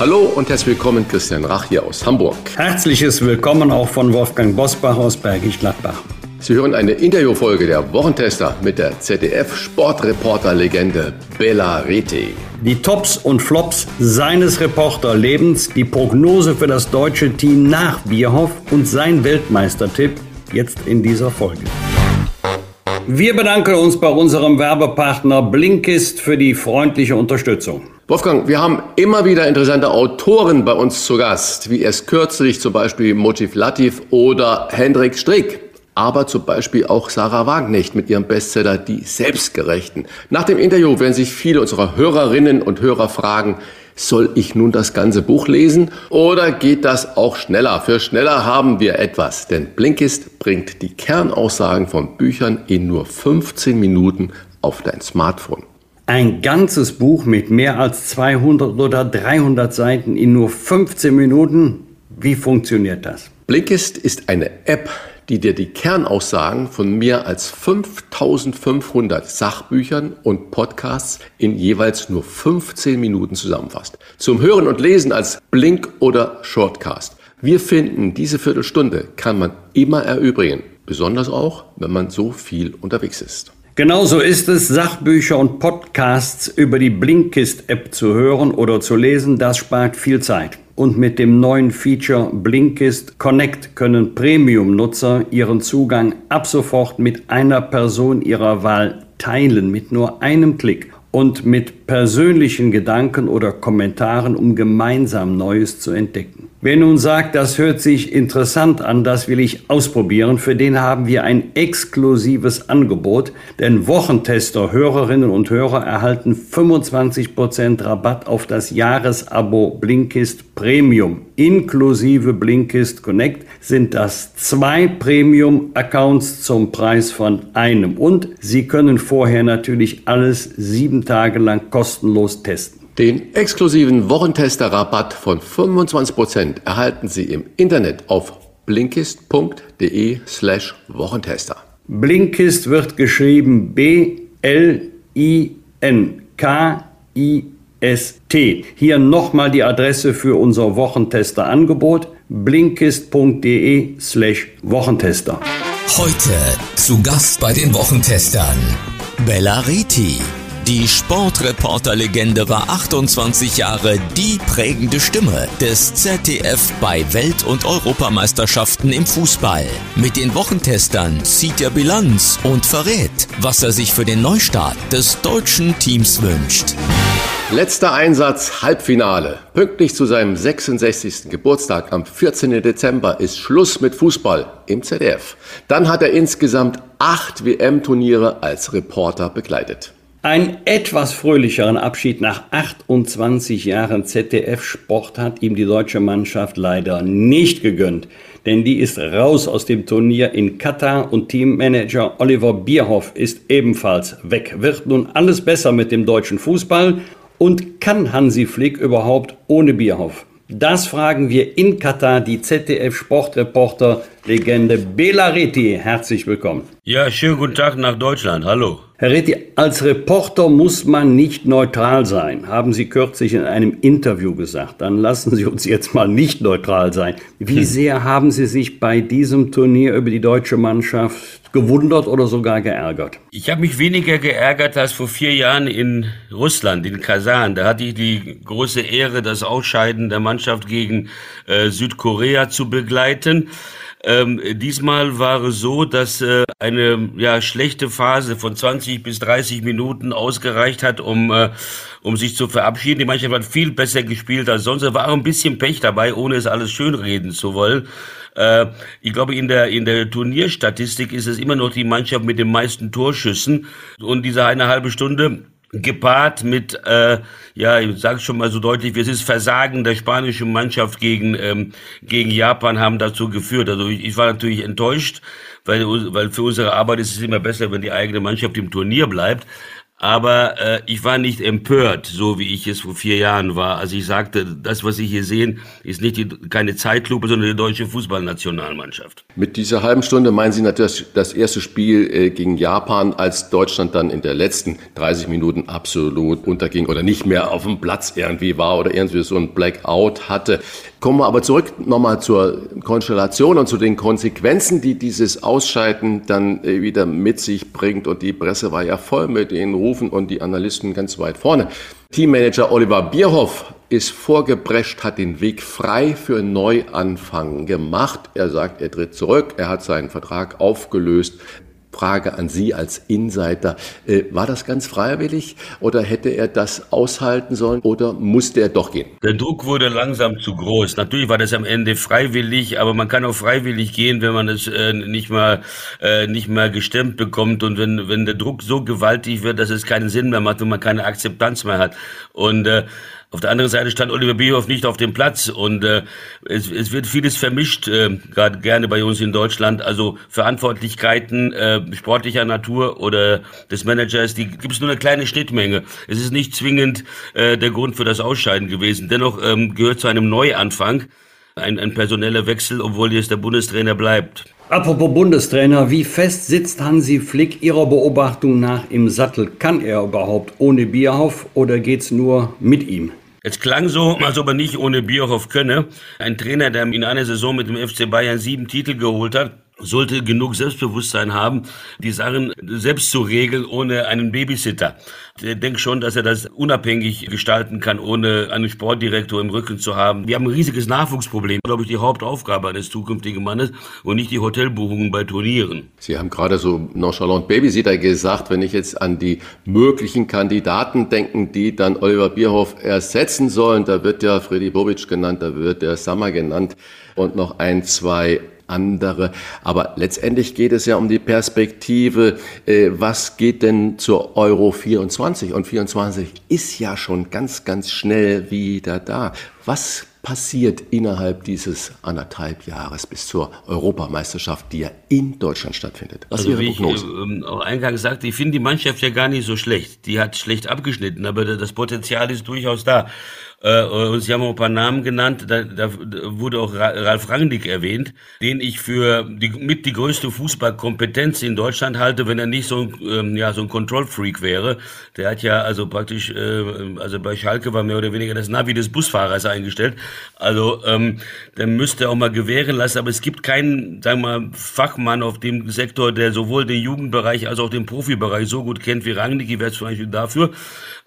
Hallo und herzlich willkommen, Christian Rach hier aus Hamburg. Herzliches Willkommen auch von Wolfgang Bosbach aus Bergisch Gladbach. Sie hören eine Interviewfolge der Wochentester mit der ZDF-Sportreporter-Legende Bella Reti. Die Tops und Flops seines Reporterlebens, die Prognose für das deutsche Team nach Bierhoff und sein Weltmeistertipp jetzt in dieser Folge. Wir bedanken uns bei unserem Werbepartner Blinkist für die freundliche Unterstützung. Wolfgang, wir haben immer wieder interessante Autoren bei uns zu Gast, wie erst kürzlich zum Beispiel Motiv Latif oder Hendrik Strick aber zum Beispiel auch Sarah Wagenknecht mit ihrem Bestseller Die Selbstgerechten. Nach dem Interview werden sich viele unserer Hörerinnen und Hörer fragen, soll ich nun das ganze Buch lesen oder geht das auch schneller? Für schneller haben wir etwas, denn Blinkist bringt die Kernaussagen von Büchern in nur 15 Minuten auf dein Smartphone. Ein ganzes Buch mit mehr als 200 oder 300 Seiten in nur 15 Minuten? Wie funktioniert das? Blinkist ist eine App, die dir die Kernaussagen von mehr als 5500 Sachbüchern und Podcasts in jeweils nur 15 Minuten zusammenfasst. Zum Hören und Lesen als Blink oder Shortcast. Wir finden, diese Viertelstunde kann man immer erübrigen, besonders auch, wenn man so viel unterwegs ist. Genauso ist es, Sachbücher und Podcasts über die Blinkist-App zu hören oder zu lesen. Das spart viel Zeit. Und mit dem neuen Feature Blinkist Connect können Premium-Nutzer ihren Zugang ab sofort mit einer Person ihrer Wahl teilen, mit nur einem Klick und mit persönlichen Gedanken oder Kommentaren, um gemeinsam Neues zu entdecken. Wer nun sagt, das hört sich interessant an, das will ich ausprobieren, für den haben wir ein exklusives Angebot, denn Wochentester, Hörerinnen und Hörer erhalten 25% Rabatt auf das Jahresabo Blinkist Premium. Inklusive Blinkist Connect sind das zwei Premium-Accounts zum Preis von einem und Sie können vorher natürlich alles sieben Tage lang kostenlos testen. Den exklusiven Wochentester-Rabatt von 25% erhalten Sie im Internet auf blinkist.de slash Wochentester. Blinkist wird geschrieben B-L-I-N-K-I-S-T. Hier nochmal die Adresse für unser Wochentester-Angebot blinkist.de slash Wochentester. Heute zu Gast bei den Wochentestern Bella Reti. Die Sportreporter-Legende war 28 Jahre die prägende Stimme des ZDF bei Welt- und Europameisterschaften im Fußball. Mit den Wochentestern zieht er Bilanz und verrät, was er sich für den Neustart des deutschen Teams wünscht. Letzter Einsatz, Halbfinale. Pünktlich zu seinem 66. Geburtstag am 14. Dezember ist Schluss mit Fußball im ZDF. Dann hat er insgesamt acht WM-Turniere als Reporter begleitet. Ein etwas fröhlicheren Abschied nach 28 Jahren ZDF-Sport hat ihm die deutsche Mannschaft leider nicht gegönnt, denn die ist raus aus dem Turnier in Katar und Teammanager Oliver Bierhoff ist ebenfalls weg. Wird nun alles besser mit dem deutschen Fußball und kann Hansi Flick überhaupt ohne Bierhoff? Das fragen wir in Katar die ZDF-Sportreporter-Legende Bela Reti. Herzlich willkommen. Ja, schönen guten Tag nach Deutschland. Hallo. Herr Reti, als Reporter muss man nicht neutral sein, haben Sie kürzlich in einem Interview gesagt. Dann lassen Sie uns jetzt mal nicht neutral sein. Wie hm. sehr haben Sie sich bei diesem Turnier über die deutsche Mannschaft gewundert oder sogar geärgert? Ich habe mich weniger geärgert als vor vier Jahren in Russland, in Kasan. Da hatte ich die große Ehre, das Ausscheiden der Mannschaft gegen äh, Südkorea zu begleiten. Ähm, diesmal war es so, dass äh, eine ja, schlechte Phase von 20 bis 30 Minuten ausgereicht hat, um, äh, um sich zu verabschieden. Die Mannschaft hat viel besser gespielt als sonst. Da war auch ein bisschen Pech dabei, ohne es alles schönreden zu wollen. Äh, ich glaube, in der, in der Turnierstatistik ist es immer noch die Mannschaft mit den meisten Torschüssen. Und diese eine halbe Stunde gepaart mit, äh, ja, ich sage schon mal so deutlich, es ist Versagen der spanischen Mannschaft gegen ähm, gegen Japan haben dazu geführt. Also ich, ich war natürlich enttäuscht, weil weil für unsere Arbeit ist es immer besser, wenn die eigene Mannschaft im Turnier bleibt aber äh, ich war nicht empört, so wie ich es vor vier Jahren war. Also ich sagte, das, was Sie hier sehen, ist nicht die, keine Zeitlupe, sondern die deutsche Fußballnationalmannschaft. Mit dieser halben Stunde meinen Sie natürlich das erste Spiel äh, gegen Japan, als Deutschland dann in der letzten 30 Minuten absolut unterging oder nicht mehr auf dem Platz irgendwie war oder irgendwie so ein Blackout hatte. Kommen wir aber zurück nochmal zur Konstellation und zu den Konsequenzen, die dieses Ausscheiden dann äh, wieder mit sich bringt. Und die Presse war ja voll mit den Rufen und die Analysten ganz weit vorne. Teammanager Oliver Bierhoff ist vorgeprescht, hat den Weg frei für Neuanfang gemacht. Er sagt, er tritt zurück, er hat seinen Vertrag aufgelöst. Frage an Sie als Insider. Äh, war das ganz freiwillig oder hätte er das aushalten sollen oder musste er doch gehen? Der Druck wurde langsam zu groß. Natürlich war das am Ende freiwillig, aber man kann auch freiwillig gehen, wenn man es äh, nicht mal äh, nicht mal gestemmt bekommt und wenn wenn der Druck so gewaltig wird, dass es keinen Sinn mehr macht und man keine Akzeptanz mehr hat. Und äh, auf der anderen Seite stand Oliver Bierhoff nicht auf dem Platz und äh, es, es wird vieles vermischt, äh, gerade gerne bei uns in Deutschland. Also Verantwortlichkeiten äh, sportlicher Natur oder des Managers, die gibt es nur eine kleine Schnittmenge. Es ist nicht zwingend äh, der Grund für das Ausscheiden gewesen. Dennoch ähm, gehört zu einem Neuanfang ein, ein personeller Wechsel, obwohl jetzt der Bundestrainer bleibt. Apropos Bundestrainer, wie fest sitzt Hansi Flick Ihrer Beobachtung nach im Sattel? Kann er überhaupt ohne Bierhoff oder geht's nur mit ihm? Es klang so, als ob er nicht ohne Bierhoff könne. Ein Trainer, der in einer Saison mit dem FC Bayern sieben Titel geholt hat, sollte genug Selbstbewusstsein haben, die Sachen selbst zu regeln ohne einen Babysitter. Ich denke schon, dass er das unabhängig gestalten kann, ohne einen Sportdirektor im Rücken zu haben. Wir haben ein riesiges Nachwuchsproblem, glaube ich, die Hauptaufgabe eines zukünftigen Mannes und nicht die Hotelbuchungen bei Turnieren. Sie haben gerade so nonchalant Babysitter gesagt, wenn ich jetzt an die möglichen Kandidaten denken, die dann Oliver Bierhoff ersetzen sollen, da wird ja Freddy Bobic genannt, da wird der Sammer genannt und noch ein, zwei andere. Aber letztendlich geht es ja um die Perspektive, äh, was geht denn zur Euro 24? Und 24 ist ja schon ganz, ganz schnell wieder da. Was passiert innerhalb dieses anderthalb Jahres bis zur Europameisterschaft, die ja in Deutschland stattfindet? Was also wie ich äh, auch eingangs sagte, ich finde die Mannschaft ja gar nicht so schlecht. Die hat schlecht abgeschnitten, aber das Potenzial ist durchaus da. Äh, und Sie haben auch ein paar Namen genannt, da, da wurde auch Ralf Rangnick erwähnt, den ich für die, mit die größte Fußballkompetenz in Deutschland halte, wenn er nicht so ein, ähm, ja, so ein Control-Freak wäre. Der hat ja also praktisch, äh, also bei Schalke war mehr oder weniger das Navi des Busfahrers eingestellt. Also ähm, der müsste auch mal gewähren lassen, aber es gibt keinen, sagen wir mal, Fachmann auf dem Sektor, der sowohl den Jugendbereich als auch den Profibereich so gut kennt wie Rangnick. Ich wäre zum Beispiel dafür.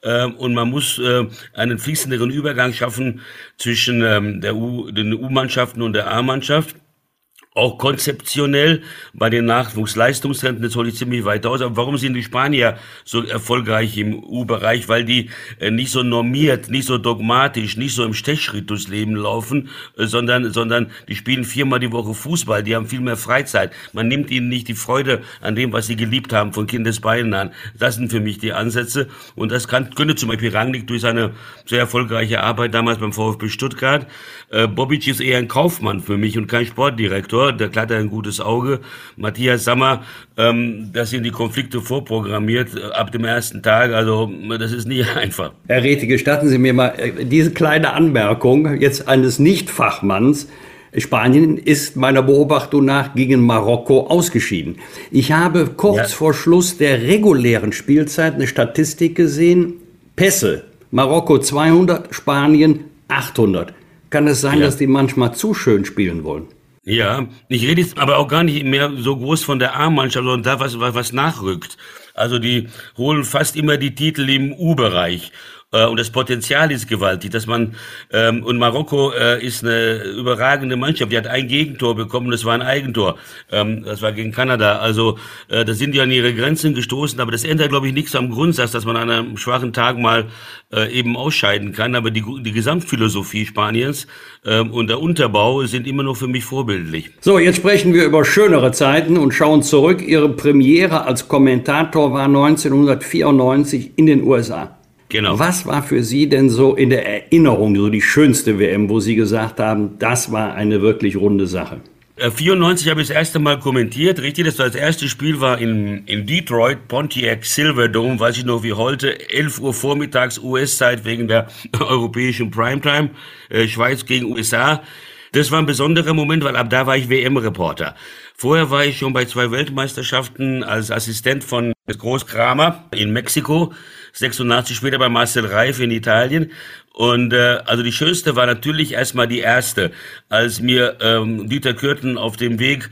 Ähm, und man muss äh, einen fließenderen Übergang schaffen zwischen ähm, der U, den U-Mannschaften und der A-Mannschaft auch konzeptionell bei den Nachwuchsleistungszentren, das hole ich ziemlich weit aus. Aber warum sind die Spanier so erfolgreich im U-Bereich? Weil die äh, nicht so normiert, nicht so dogmatisch, nicht so im Stechschritt durchs Leben laufen, äh, sondern, sondern die spielen viermal die Woche Fußball, die haben viel mehr Freizeit. Man nimmt ihnen nicht die Freude an dem, was sie geliebt haben von Kindesbeinen an. Das sind für mich die Ansätze. Und das kann, könnte zum Beispiel Rangnick durch seine sehr erfolgreiche Arbeit damals beim VfB Stuttgart. Äh, Bobic ist eher ein Kaufmann für mich und kein Sportdirektor der Glatt ein gutes Auge. Matthias Sammer, ähm, das sind die Konflikte vorprogrammiert äh, ab dem ersten Tag. Also das ist nie einfach. Herr Rete, gestatten Sie mir mal äh, diese kleine Anmerkung jetzt eines Nicht-Fachmanns. Spanien ist meiner Beobachtung nach gegen Marokko ausgeschieden. Ich habe kurz ja. vor Schluss der regulären Spielzeit eine Statistik gesehen. Pässe. Marokko 200, Spanien 800. Kann es sein, ja. dass die manchmal zu schön spielen wollen? Ja, ich rede jetzt aber auch gar nicht mehr so groß von der A-Mannschaft, sondern da, was, was, was nachrückt. Also die holen fast immer die Titel im U-Bereich. Äh, und das Potenzial ist gewaltig, dass man ähm, und Marokko äh, ist eine überragende Mannschaft. Die hat ein Gegentor bekommen, das war ein Eigentor. Ähm, das war gegen Kanada. Also äh, da sind die an ihre Grenzen gestoßen, aber das ändert, glaube ich, nichts am Grundsatz, dass man an einem schwachen Tag mal äh, eben ausscheiden kann. Aber die, die Gesamtphilosophie Spaniens ähm, und der Unterbau sind immer noch für mich vorbildlich. So, jetzt sprechen wir über schönere Zeiten und schauen zurück. Ihre Premiere als Kommentator war 1994 in den USA. Genau. Was war für Sie denn so in der Erinnerung so die schönste WM, wo Sie gesagt haben, das war eine wirklich runde Sache? 94 äh, habe ich das erste Mal kommentiert, richtig? Das war das erste Spiel war in, in Detroit, Pontiac Silverdome, weiß ich noch wie heute, 11 Uhr vormittags US-Zeit wegen der europäischen Primetime, äh, Schweiz gegen USA. Das war ein besonderer Moment, weil ab da war ich WM-Reporter. Vorher war ich schon bei zwei Weltmeisterschaften als Assistent von Großkramer in Mexiko, 86 später bei Marcel Reif in Italien. Und äh, also die schönste war natürlich erstmal die erste, als mir ähm, Dieter Kürten auf dem Weg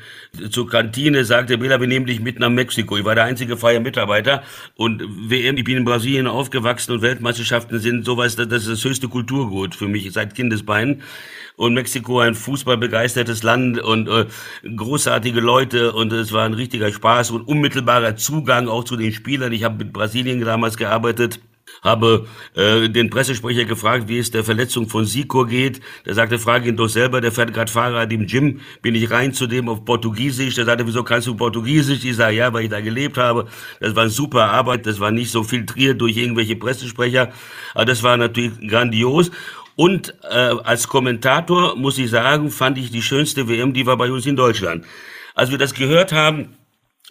zur Kantine sagte, Bela, wir nehmen dich mit nach Mexiko. Ich war der einzige freie Mitarbeiter und WM, ich bin in Brasilien aufgewachsen und Weltmeisterschaften sind sowas, das ist das höchste Kulturgut für mich seit Kindesbeinen und Mexiko ein fußballbegeistertes Land und äh, großartige Leute und es war ein richtiger Spaß und unmittelbarer Zugang auch zu den Spielern. Ich habe mit Brasilien damals gearbeitet habe äh, den Pressesprecher gefragt, wie es der Verletzung von Sikor geht. Der sagte, frage ihn doch selber, der fährt gerade Fahrrad im Gym. Bin ich rein zu dem auf Portugiesisch. Der sagte, wieso kannst du Portugiesisch? Ich sage, ja, weil ich da gelebt habe. Das war super Arbeit, das war nicht so filtriert durch irgendwelche Pressesprecher. Aber das war natürlich grandios. Und äh, als Kommentator muss ich sagen, fand ich die schönste WM, die war bei uns in Deutschland. Als wir das gehört haben,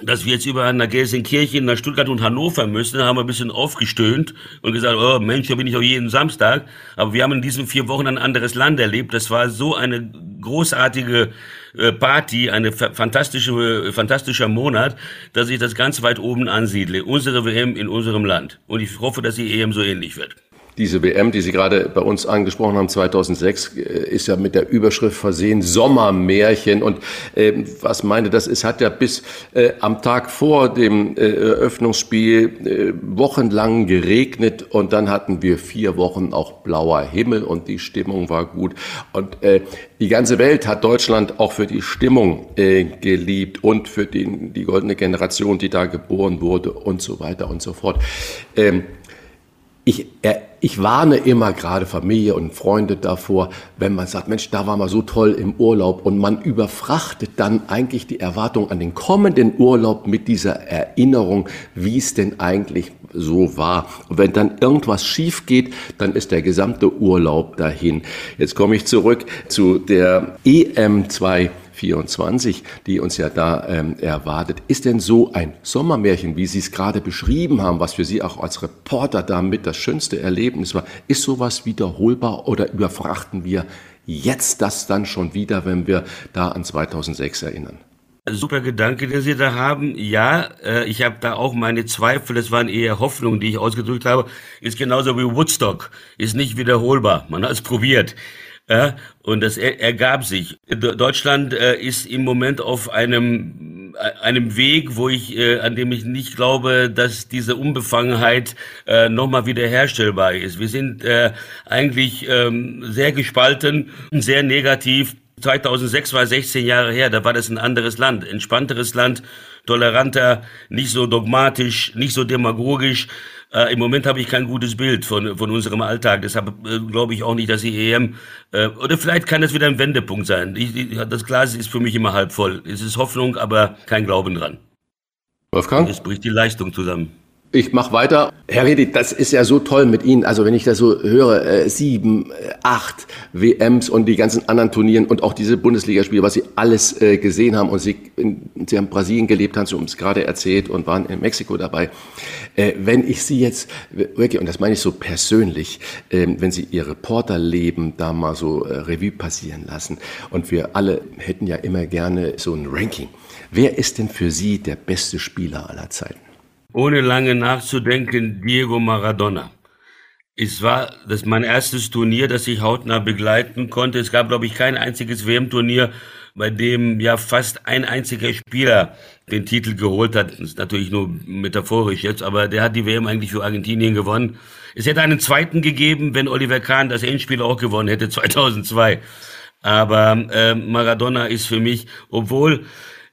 dass wir jetzt überall nach Gelsenkirchen, nach Stuttgart und Hannover müssen, haben wir ein bisschen aufgestöhnt und gesagt, oh Mensch, da bin ich auch jeden Samstag. Aber wir haben in diesen vier Wochen ein anderes Land erlebt. Das war so eine großartige äh, Party, eine fantastische, fantastischer Monat, dass ich das ganz weit oben ansiedle. Unsere WM in unserem Land. Und ich hoffe, dass die EM so ähnlich wird. Diese WM, die Sie gerade bei uns angesprochen haben, 2006, äh, ist ja mit der Überschrift versehen Sommermärchen. Und äh, was meine das ist, hat ja bis äh, am Tag vor dem äh, Eröffnungsspiel äh, wochenlang geregnet und dann hatten wir vier Wochen auch blauer Himmel und die Stimmung war gut. Und äh, die ganze Welt hat Deutschland auch für die Stimmung geliebt und für den, die goldene Generation, die da geboren wurde und so weiter und so fort. Ähm, ich, ich warne immer gerade Familie und Freunde davor, wenn man sagt, Mensch, da war mal so toll im Urlaub und man überfrachtet dann eigentlich die Erwartung an den kommenden Urlaub mit dieser Erinnerung, wie es denn eigentlich so war. Und wenn dann irgendwas schief geht, dann ist der gesamte Urlaub dahin. Jetzt komme ich zurück zu der EM2 2024, die uns ja da ähm, erwartet. Ist denn so ein Sommermärchen, wie Sie es gerade beschrieben haben, was für Sie auch als Reporter damit das schönste Erlebnis war, ist sowas wiederholbar oder überfrachten wir jetzt das dann schon wieder, wenn wir da an 2006 erinnern? Super Gedanke, den Sie da haben. Ja, äh, ich habe da auch meine Zweifel. Es waren eher Hoffnungen, die ich ausgedrückt habe. Ist genauso wie Woodstock. Ist nicht wiederholbar. Man hat es probiert. Ja, und das er, ergab sich. Deutschland äh, ist im Moment auf einem äh, einem Weg, wo ich, äh, an dem ich nicht glaube, dass diese Unbefangenheit äh, nochmal wiederherstellbar ist. Wir sind äh, eigentlich ähm, sehr gespalten, sehr negativ. 2006 war 16 Jahre her, da war das ein anderes Land, entspannteres Land, toleranter, nicht so dogmatisch, nicht so demagogisch. Äh, Im Moment habe ich kein gutes Bild von, von unserem Alltag. Deshalb äh, glaube ich auch nicht, dass die EM, äh, oder vielleicht kann das wieder ein Wendepunkt sein. Ich, ich, das Glas ist für mich immer halb voll. Es ist Hoffnung, aber kein Glauben dran. Wolfgang? Es bricht die Leistung zusammen. Ich mache weiter. Herr Redi, das ist ja so toll mit Ihnen. Also wenn ich das so höre, äh, sieben, äh, acht WMs und die ganzen anderen Turnieren und auch diese Bundesligaspiele, was Sie alles äh, gesehen haben und Sie, in, Sie haben Brasilien gelebt, haben Sie uns gerade erzählt und waren in Mexiko dabei. Äh, wenn ich Sie jetzt wirklich, und das meine ich so persönlich, äh, wenn Sie Ihr Reporterleben da mal so äh, Revue passieren lassen und wir alle hätten ja immer gerne so ein Ranking. Wer ist denn für Sie der beste Spieler aller Zeiten? Ohne lange nachzudenken Diego Maradona. Es war das mein erstes Turnier, das ich hautnah begleiten konnte. Es gab, glaube ich, kein einziges WM-Turnier, bei dem ja fast ein einziger Spieler den Titel geholt hat. Das ist natürlich nur metaphorisch jetzt, aber der hat die WM eigentlich für Argentinien gewonnen. Es hätte einen zweiten gegeben, wenn Oliver Kahn das Endspiel auch gewonnen hätte, 2002. Aber äh, Maradona ist für mich, obwohl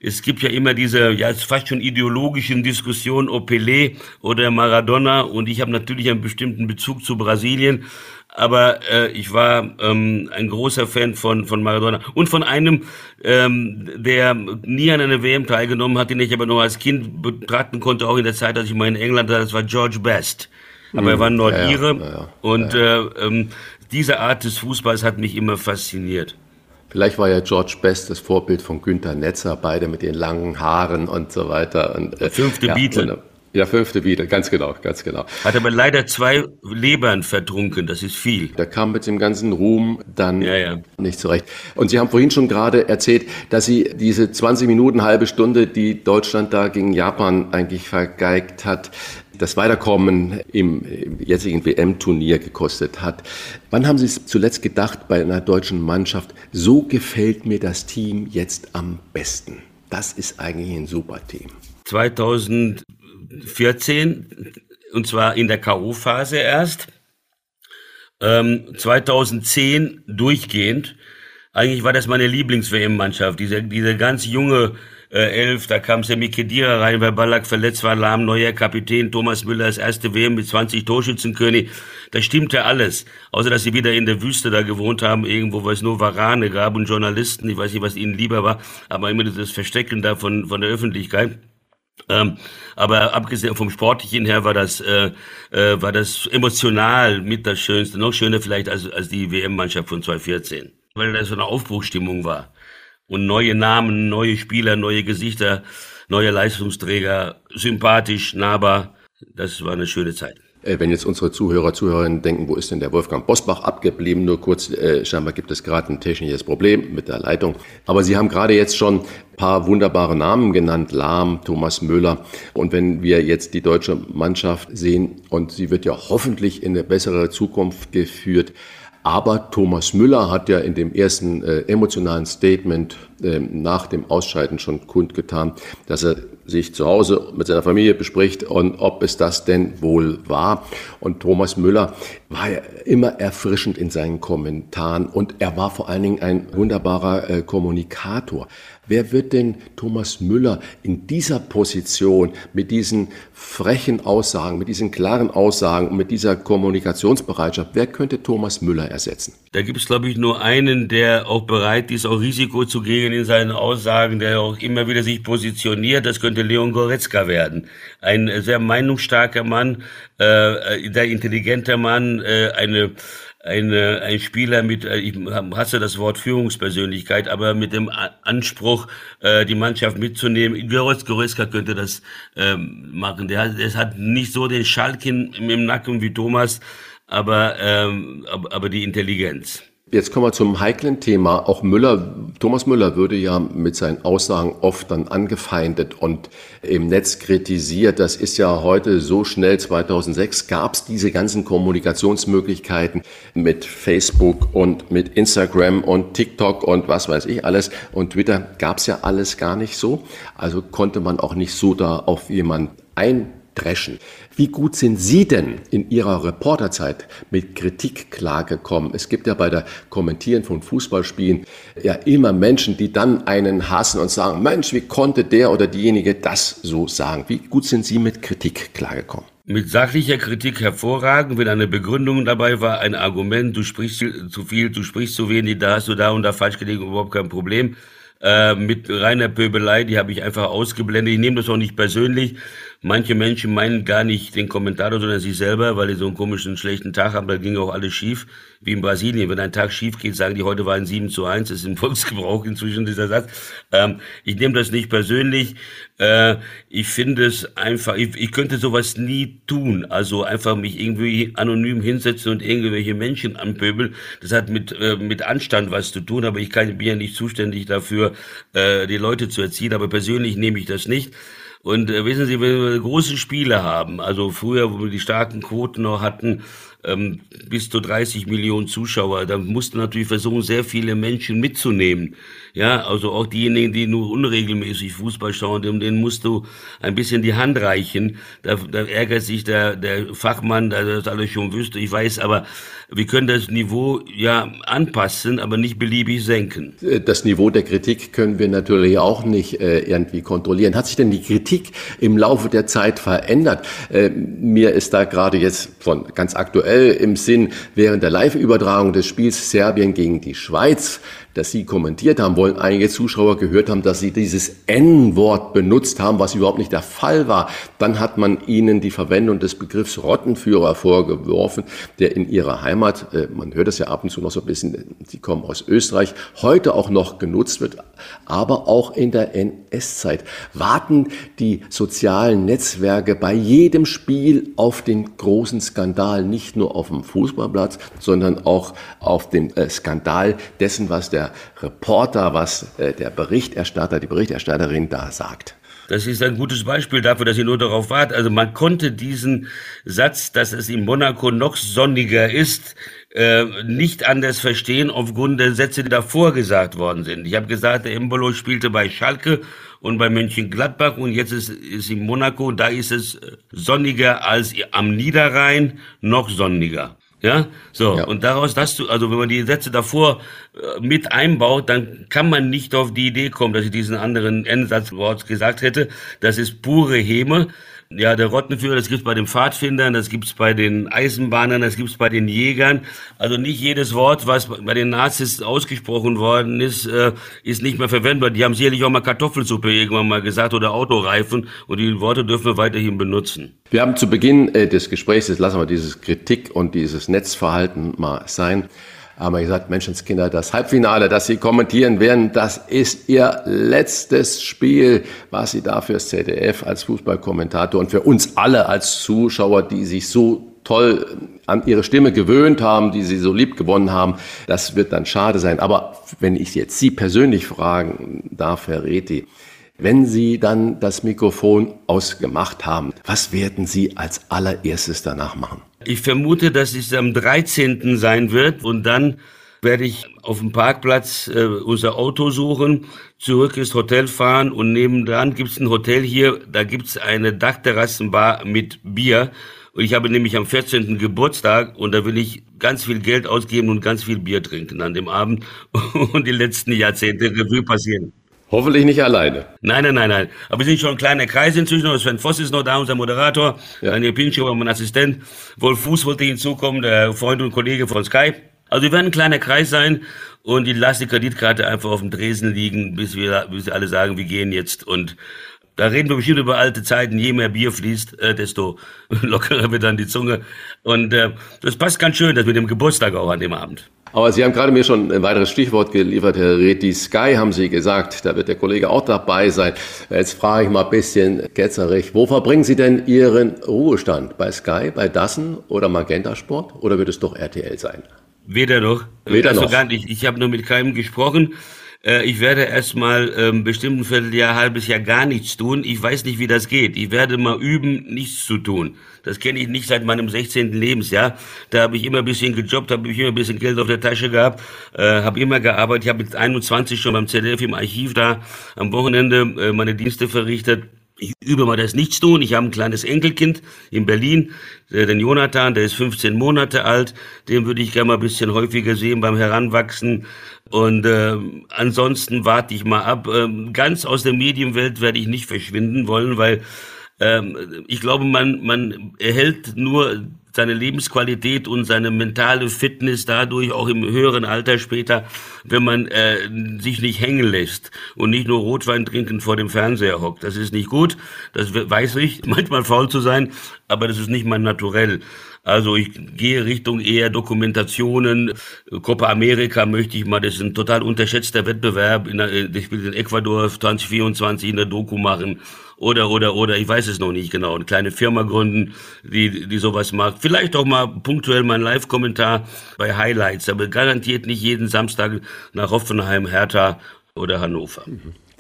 es gibt ja immer diese, ja, fast schon ideologischen Diskussionen, ob Pelé oder Maradona. Und ich habe natürlich einen bestimmten Bezug zu Brasilien. Aber äh, ich war ähm, ein großer Fan von, von Maradona und von einem, ähm, der nie an einer WM teilgenommen hat, den ich aber noch als Kind betrachten konnte, auch in der Zeit, als ich mal in England war, das war George Best. Aber er war Nordire ja, ja, ja, und Äh, ähm, diese Art des Fußballs hat mich immer fasziniert. Vielleicht war ja George Best das Vorbild von Günter Netzer, beide mit den langen Haaren und so weiter. Und, äh, fünfte ja, Beatle. Und, ja, fünfte Beatle, ganz genau, ganz genau. Hat aber leider zwei Lebern vertrunken, das ist viel. Da kam mit dem ganzen Ruhm dann ja, ja. nicht zurecht. Und Sie haben vorhin schon gerade erzählt, dass Sie diese 20 Minuten, halbe Stunde, die Deutschland da gegen Japan eigentlich vergeigt hat, das Weiterkommen im jetzigen WM-Turnier gekostet hat. Wann haben Sie es zuletzt gedacht bei einer deutschen Mannschaft, so gefällt mir das Team jetzt am besten? Das ist eigentlich ein super Team. 2014, und zwar in der K.O.-Phase erst. Ähm, 2010 durchgehend. Eigentlich war das meine Lieblings-WM-Mannschaft. Diese, diese ganz junge äh, elf, da kam Semi Kedira rein, weil Ballack verletzt war, Lahm, neuer Kapitän, Thomas Müller das erste WM mit 20 Torschützenkönig. Da stimmte alles. Außer, dass sie wieder in der Wüste da gewohnt haben, irgendwo, wo es nur Warane gab und Journalisten. Ich weiß nicht, was ihnen lieber war, aber immer das Verstecken da von, von der Öffentlichkeit. Ähm, aber abgesehen vom Sportlichen her war das, äh, äh, war das emotional mit das Schönste. Noch schöner vielleicht als, als die WM-Mannschaft von 2014. Weil das so eine Aufbruchstimmung war und neue Namen, neue Spieler, neue Gesichter, neue Leistungsträger, sympathisch, nahbar. Das war eine schöne Zeit. Äh, wenn jetzt unsere Zuhörer, Zuhörerinnen denken, wo ist denn der Wolfgang Bosbach abgeblieben? Nur kurz, äh, scheinbar gibt es gerade ein technisches Problem mit der Leitung. Aber Sie haben gerade jetzt schon ein paar wunderbare Namen genannt, Lahm, Thomas Müller. Und wenn wir jetzt die deutsche Mannschaft sehen, und sie wird ja hoffentlich in eine bessere Zukunft geführt, aber Thomas Müller hat ja in dem ersten äh, emotionalen Statement äh, nach dem Ausscheiden schon kundgetan, dass er sich zu Hause mit seiner Familie bespricht und ob es das denn wohl war. Und Thomas Müller war ja immer erfrischend in seinen Kommentaren und er war vor allen Dingen ein wunderbarer äh, Kommunikator. Wer wird denn Thomas Müller in dieser Position mit diesen frechen Aussagen, mit diesen klaren Aussagen und mit dieser Kommunikationsbereitschaft, wer könnte Thomas Müller ersetzen? Da gibt es, glaube ich, nur einen, der auch bereit ist, auch Risiko zu gehen in seinen Aussagen, der auch immer wieder sich positioniert. Das könnte Leon Goretzka werden. Ein sehr meinungsstarker Mann, äh, sehr intelligenter Mann, äh, eine eine, ein Spieler mit, äh, ich hasse das Wort Führungspersönlichkeit, aber mit dem Anspruch, äh, die Mannschaft mitzunehmen. Goretzka könnte das ähm, machen. Der, der hat nicht so den Schalk im, Nacken wie Thomas, aber, ähm, aber die Intelligenz. Jetzt kommen wir zum heiklen Thema. Auch Müller, Thomas Müller würde ja mit seinen Aussagen oft dann angefeindet und im Netz kritisiert. Das ist ja heute so schnell. 2006 gab es diese ganzen Kommunikationsmöglichkeiten mit Facebook und mit Instagram und TikTok und was weiß ich alles. Und Twitter gab es ja alles gar nicht so. Also konnte man auch nicht so da auf jemanden ein dreschen. Wie gut sind Sie denn in Ihrer Reporterzeit mit Kritik klargekommen? Es gibt ja bei der Kommentieren von Fußballspielen ja immer Menschen, die dann einen hassen und sagen, Mensch, wie konnte der oder diejenige das so sagen? Wie gut sind Sie mit Kritik klargekommen? Mit sachlicher Kritik hervorragend, wenn eine Begründung dabei war, ein Argument, du sprichst zu viel, du sprichst zu wenig, da hast du da und da falsch gelegen, überhaupt kein Problem. Äh, mit reiner Pöbelei, die habe ich einfach ausgeblendet. Ich nehme das auch nicht persönlich. Manche Menschen meinen gar nicht den Kommentator, sondern sich selber, weil die so einen komischen, schlechten Tag haben. Da ging auch alles schief, wie in Brasilien. Wenn ein Tag schief geht, sagen die, heute war ein 7 zu 1. Das ist im Volksgebrauch inzwischen dieser Satz. Ähm, ich nehme das nicht persönlich. Äh, ich finde es einfach, ich, ich könnte sowas nie tun. Also einfach mich irgendwie anonym hinsetzen und irgendwelche Menschen anpöbeln. Das hat mit, äh, mit Anstand was zu tun, aber ich kann, bin ja nicht zuständig dafür, äh, die Leute zu erziehen. Aber persönlich nehme ich das nicht. Und äh, wissen Sie, wenn wir große Spiele haben, also früher, wo wir die starken Quoten noch hatten, ähm, bis zu 30 Millionen Zuschauer. Da musst du natürlich versuchen, sehr viele Menschen mitzunehmen. Ja, also auch diejenigen, die nur unregelmäßig Fußball schauen, denen musst du ein bisschen die Hand reichen. Da, da ärgert sich der, der Fachmann, der das alles schon wüsste. Ich weiß, aber wir können das Niveau ja anpassen, aber nicht beliebig senken. Das Niveau der Kritik können wir natürlich auch nicht äh, irgendwie kontrollieren. Hat sich denn die Kritik im Laufe der Zeit verändert? Äh, mir ist da gerade jetzt von ganz aktuell im Sinn, während der Live-Übertragung des Spiels Serbien gegen die Schweiz das Sie kommentiert haben, wollen einige Zuschauer gehört haben, dass Sie dieses N-Wort benutzt haben, was überhaupt nicht der Fall war. Dann hat man Ihnen die Verwendung des Begriffs Rottenführer vorgeworfen, der in Ihrer Heimat, äh, man hört es ja ab und zu noch so ein bisschen, Sie kommen aus Österreich, heute auch noch genutzt wird, aber auch in der NS-Zeit. Warten die sozialen Netzwerke bei jedem Spiel auf den großen Skandal, nicht nur auf dem Fußballplatz, sondern auch auf den äh, Skandal dessen, was der der Reporter, was äh, der Berichterstatter, die Berichterstatterin da sagt. Das ist ein gutes Beispiel dafür, dass ihr nur darauf wart. Also man konnte diesen Satz, dass es in Monaco noch sonniger ist, äh, nicht anders verstehen aufgrund der Sätze, die davor gesagt worden sind. Ich habe gesagt, der Embolo spielte bei Schalke und bei Mönchengladbach und jetzt ist, ist in Monaco, da ist es sonniger als am Niederrhein, noch sonniger. Ja, so. Ja. Und daraus, dass du, also wenn man die Sätze davor äh, mit einbaut, dann kann man nicht auf die Idee kommen, dass ich diesen anderen Endsatzwort gesagt hätte. Das ist pure Häme. Ja, der Rottenführer, das gibt's bei den Pfadfindern, das gibt's bei den Eisenbahnern, das gibt's bei den Jägern. Also nicht jedes Wort, was bei den Nazis ausgesprochen worden ist, äh, ist nicht mehr verwendbar. Die haben sicherlich auch mal Kartoffelsuppe irgendwann mal gesagt oder Autoreifen und die Worte dürfen wir weiterhin benutzen. Wir haben zu Beginn äh, des Gesprächs, jetzt lassen wir dieses Kritik und dieses Netzverhalten mal sein, haben wir gesagt, Menschenskinder, das Halbfinale, das Sie kommentieren werden, das ist Ihr letztes Spiel, was Sie da fürs ZDF als Fußballkommentator und für uns alle als Zuschauer, die sich so toll an ihre Stimme gewöhnt haben, die sie so lieb gewonnen haben, das wird dann schade sein. Aber wenn ich jetzt Sie persönlich fragen darf, Herr Reti, wenn Sie dann das Mikrofon ausgemacht haben, was werden Sie als allererstes danach machen? Ich vermute, dass es am 13. sein wird und dann werde ich auf dem Parkplatz äh, unser Auto suchen, zurück ins Hotel fahren und nebendran gibt es ein Hotel hier, da gibt es eine Dachterrassenbar mit Bier. Und ich habe nämlich am 14. Geburtstag und da will ich ganz viel Geld ausgeben und ganz viel Bier trinken an dem Abend und die letzten Jahrzehnte Revue passieren. Hoffentlich nicht alleine. Nein, nein, nein, nein. Aber wir sind schon ein kleiner Kreis inzwischen. Sven Voss ist noch da, unser Moderator. Ja. Daniel Pincho, mein Assistent. Wolf Fuß wollte hinzukommen, der Freund und Kollege von Sky. Also wir werden ein kleiner Kreis sein und die lasse die Kreditkarte einfach auf dem Dresen liegen, bis wir, bis wir alle sagen, wir gehen jetzt. Und da reden wir bestimmt über alte Zeiten. Je mehr Bier fließt, äh, desto lockerer wird dann die Zunge. Und äh, das passt ganz schön, das mit dem Geburtstag auch an dem Abend. Aber Sie haben gerade mir schon ein weiteres Stichwort geliefert, Herr Reti. Sky haben Sie gesagt, da wird der Kollege auch dabei sein. Jetzt frage ich mal ein bisschen ketzerig, wo verbringen Sie denn Ihren Ruhestand? Bei Sky, bei Dassen oder Magenta Sport? Oder wird es doch RTL sein? Weder noch. Weder also noch. Gar nicht. Ich habe nur mit keinem gesprochen. Äh, ich werde erstmal ähm, bestimmt ein Vierteljahr, halbes Jahr gar nichts tun. Ich weiß nicht, wie das geht. Ich werde mal üben, nichts zu tun. Das kenne ich nicht seit meinem 16. Lebensjahr. Da habe ich immer ein bisschen gejobbt, habe ich immer ein bisschen Geld auf der Tasche gehabt, äh, habe immer gearbeitet. Ich habe mit 21 schon beim ZDF im Archiv da am Wochenende äh, meine Dienste verrichtet. Ich übe mal das Nichtstun. Ich habe ein kleines Enkelkind in Berlin, äh, den Jonathan, der ist 15 Monate alt. Den würde ich gerne mal ein bisschen häufiger sehen beim Heranwachsen. Und äh, ansonsten warte ich mal ab. Ähm, ganz aus der Medienwelt werde ich nicht verschwinden wollen, weil ähm, ich glaube, man, man erhält nur seine Lebensqualität und seine mentale Fitness dadurch auch im höheren Alter später, wenn man äh, sich nicht hängen lässt und nicht nur Rotwein trinken vor dem Fernseher hockt. Das ist nicht gut, das weiß ich, manchmal faul zu sein, aber das ist nicht mein Naturell. Also ich gehe Richtung eher Dokumentationen. Copa America möchte ich mal, das ist ein total unterschätzter Wettbewerb. In der, ich will in Ecuador 2024 in der Doku machen oder, oder, oder, ich weiß es noch nicht genau, eine kleine Firma gründen, die, die sowas macht. Vielleicht auch mal punktuell mein Live-Kommentar bei Highlights, aber garantiert nicht jeden Samstag nach Hoffenheim, Hertha oder Hannover.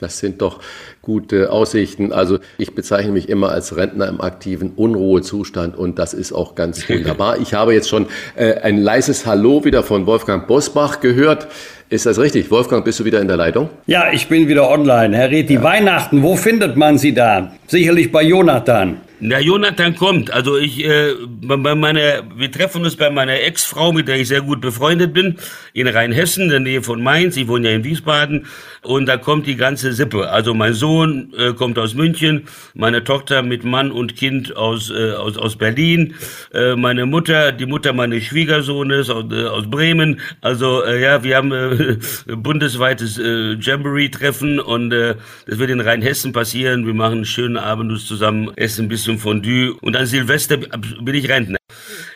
Das sind doch gute Aussichten. Also ich bezeichne mich immer als Rentner im aktiven Unruhezustand und das ist auch ganz wunderbar. Ich habe jetzt schon äh, ein leises Hallo wieder von Wolfgang Bosbach gehört. Ist das richtig? Wolfgang, bist du wieder in der Leitung? Ja, ich bin wieder online. Herr Reti, ja. Weihnachten, wo findet man Sie da? Sicherlich bei Jonathan. Na, Jonathan kommt. Also ich, äh, bei meiner, wir treffen uns bei meiner Ex-Frau, mit der ich sehr gut befreundet bin, in Rheinhessen, in der Nähe von Mainz. Ich wohne ja in Wiesbaden. Und da kommt die ganze Sippe. Also mein Sohn äh, kommt aus München, meine Tochter mit Mann und Kind aus, äh, aus, aus Berlin, äh, meine Mutter, die Mutter meines Schwiegersohnes aus, äh, aus Bremen. Also äh, ja, wir haben äh, bundesweites äh, Jamboree-Treffen und äh, das wird in Rheinhessen passieren. Wir machen einen schönen Abend zusammen, essen bisschen zum Fondue und an Silvester bin ich Rentner.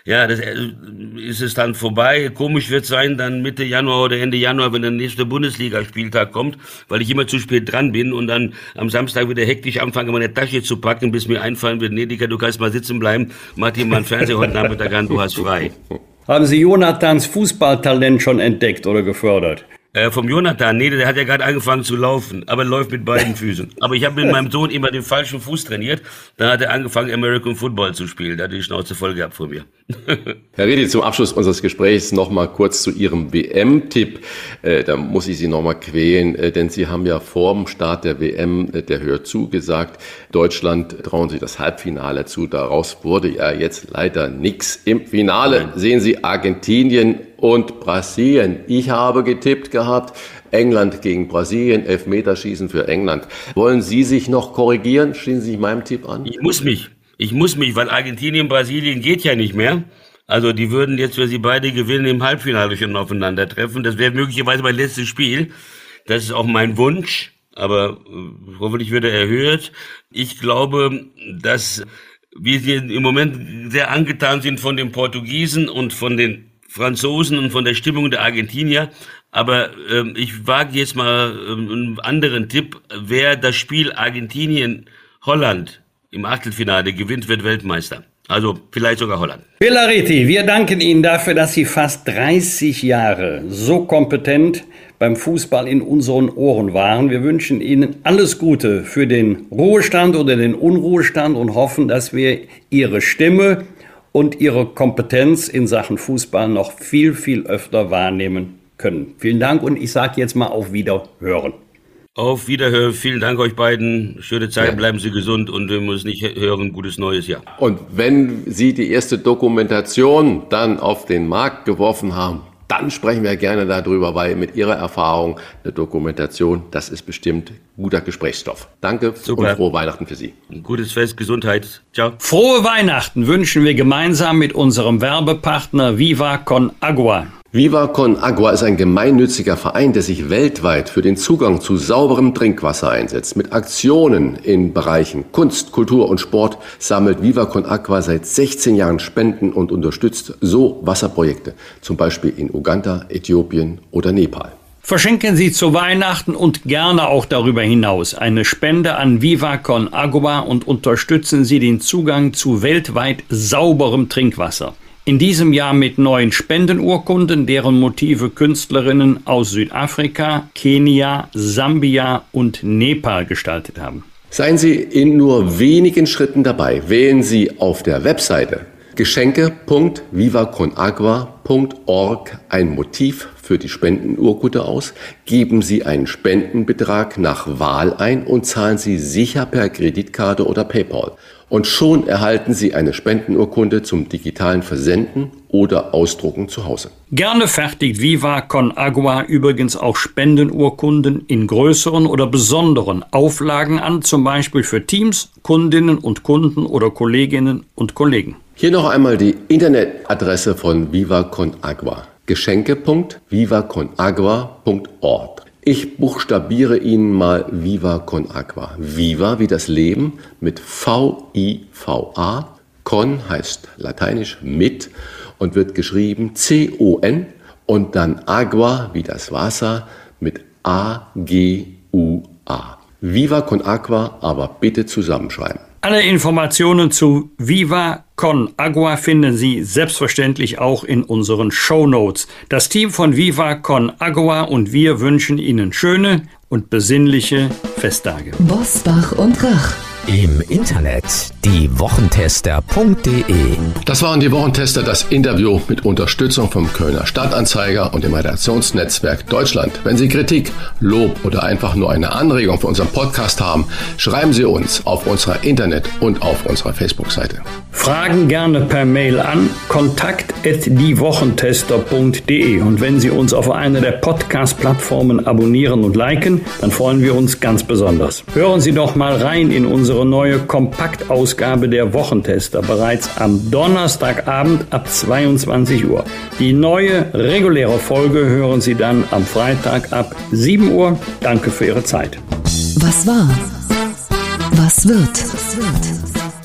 Ja, das äh, ist es dann vorbei. Komisch wird sein, dann Mitte Januar oder Ende Januar, wenn der nächste Bundesligaspieltag kommt, weil ich immer zu spät dran bin und dann am Samstag wieder hektisch anfange, meine Tasche zu packen, bis mir einfallen wird, nee, Dika, du kannst mal sitzen bleiben, mach dir mal einen Fernseher heute Nachmittag an, du hast frei. Haben Sie Jonathans Fußballtalent schon entdeckt oder gefördert? Äh, vom Jonathan, nee, der hat ja gerade angefangen zu laufen, aber läuft mit beiden Füßen. Aber ich habe mit meinem Sohn immer den falschen Fuß trainiert. Dann hat er angefangen, American Football zu spielen. Da hat er die Schnauze voll gehabt von mir. Herr Redi, zum Abschluss unseres Gesprächs noch mal kurz zu Ihrem WM-Tipp. Äh, da muss ich Sie noch mal quälen, äh, denn Sie haben ja vor dem Start der WM, äh, der hört zu, gesagt, Deutschland trauen sich das Halbfinale zu. Daraus wurde ja jetzt leider nichts. Im Finale sehen Sie Argentinien und Brasilien. Ich habe getippt gehabt, England gegen Brasilien, Elfmeterschießen für England. Wollen Sie sich noch korrigieren? Schließen Sie sich meinem Tipp an? Ich muss mich. Ich muss mich, weil Argentinien, Brasilien geht ja nicht mehr. Also die würden jetzt, wenn sie beide gewinnen, im Halbfinale schon aufeinandertreffen. Das wäre möglicherweise mein letztes Spiel. Das ist auch mein Wunsch, aber äh, hoffentlich wird er erhöht. Ich glaube, dass wir im Moment sehr angetan sind von den Portugiesen und von den Franzosen und von der Stimmung der Argentinier. Aber ähm, ich wage jetzt mal ähm, einen anderen Tipp. Wer das Spiel Argentinien-Holland im Achtelfinale gewinnt, wird Weltmeister. Also vielleicht sogar Holland. Villariti, wir danken Ihnen dafür, dass Sie fast 30 Jahre so kompetent beim Fußball in unseren Ohren waren. Wir wünschen Ihnen alles Gute für den Ruhestand oder den Unruhestand und hoffen, dass wir Ihre Stimme und ihre Kompetenz in Sachen Fußball noch viel, viel öfter wahrnehmen können. Vielen Dank und ich sage jetzt mal auf Wiederhören. Auf Wiederhören. Vielen Dank euch beiden. Schöne Zeit. Ja. Bleiben Sie gesund und wir müssen nicht hören. Gutes neues Jahr. Und wenn Sie die erste Dokumentation dann auf den Markt geworfen haben, dann sprechen wir gerne darüber, weil mit Ihrer Erfahrung eine Dokumentation, das ist bestimmt guter Gesprächsstoff. Danke Super. und frohe Weihnachten für Sie. Ein gutes Fest, Gesundheit. Ciao. Frohe Weihnachten wünschen wir gemeinsam mit unserem Werbepartner Viva Con Agua. Viva Con Agua ist ein gemeinnütziger Verein, der sich weltweit für den Zugang zu sauberem Trinkwasser einsetzt. Mit Aktionen in Bereichen Kunst, Kultur und Sport sammelt Viva Con Agua seit 16 Jahren Spenden und unterstützt so Wasserprojekte, zum Beispiel in Uganda, Äthiopien oder Nepal. Verschenken Sie zu Weihnachten und gerne auch darüber hinaus eine Spende an Viva Con Agua und unterstützen Sie den Zugang zu weltweit sauberem Trinkwasser. In diesem Jahr mit neuen Spendenurkunden, deren Motive Künstlerinnen aus Südafrika, Kenia, Sambia und Nepal gestaltet haben. Seien Sie in nur wenigen Schritten dabei. Wählen Sie auf der Webseite geschenke.vivaconagua.org ein Motiv für die Spendenurkunde aus, geben Sie einen Spendenbetrag nach Wahl ein und zahlen Sie sicher per Kreditkarte oder PayPal. Und schon erhalten Sie eine Spendenurkunde zum digitalen Versenden oder Ausdrucken zu Hause. Gerne fertigt Viva Con Agua übrigens auch Spendenurkunden in größeren oder besonderen Auflagen an, zum Beispiel für Teams, Kundinnen und Kunden oder Kolleginnen und Kollegen. Hier noch einmal die Internetadresse von Viva Con Agua geschenke.vivaconagua.org. Ich buchstabiere Ihnen mal Viva Con Agua. Viva wie das Leben mit V-I-V-A. Con heißt lateinisch mit und wird geschrieben C-O-N und dann Agua wie das Wasser mit A-G-U-A. Viva Con Agua, aber bitte zusammenschreiben. Alle Informationen zu Viva Con Agua finden Sie selbstverständlich auch in unseren Show Notes. Das Team von Viva Con Agua und wir wünschen Ihnen schöne und besinnliche Festtage. Bosbach und Rach. Im Internet diewochentester.de. Das waren die Wochentester, das Interview mit Unterstützung vom Kölner Stadtanzeiger und dem Redaktionsnetzwerk Deutschland. Wenn Sie Kritik, Lob oder einfach nur eine Anregung für unseren Podcast haben, schreiben Sie uns auf unserer Internet- und auf unserer Facebook-Seite. Fragen gerne per Mail an kontakt@diewochentester.de und wenn Sie uns auf einer der Podcast-Plattformen abonnieren und liken, dann freuen wir uns ganz besonders. Hören Sie doch mal rein in unsere neue Kompaktausgabe der Wochentester bereits am Donnerstagabend ab 22 Uhr. Die neue reguläre Folge hören Sie dann am Freitag ab 7 Uhr. Danke für Ihre Zeit. Was war? Was wird?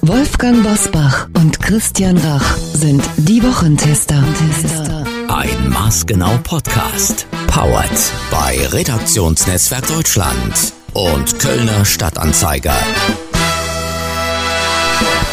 Wolfgang Bosbach und Christian Rach sind die Wochentester. Ein maßgenau Podcast. Powered bei Redaktionsnetzwerk Deutschland und Kölner Stadtanzeiger. Thank you.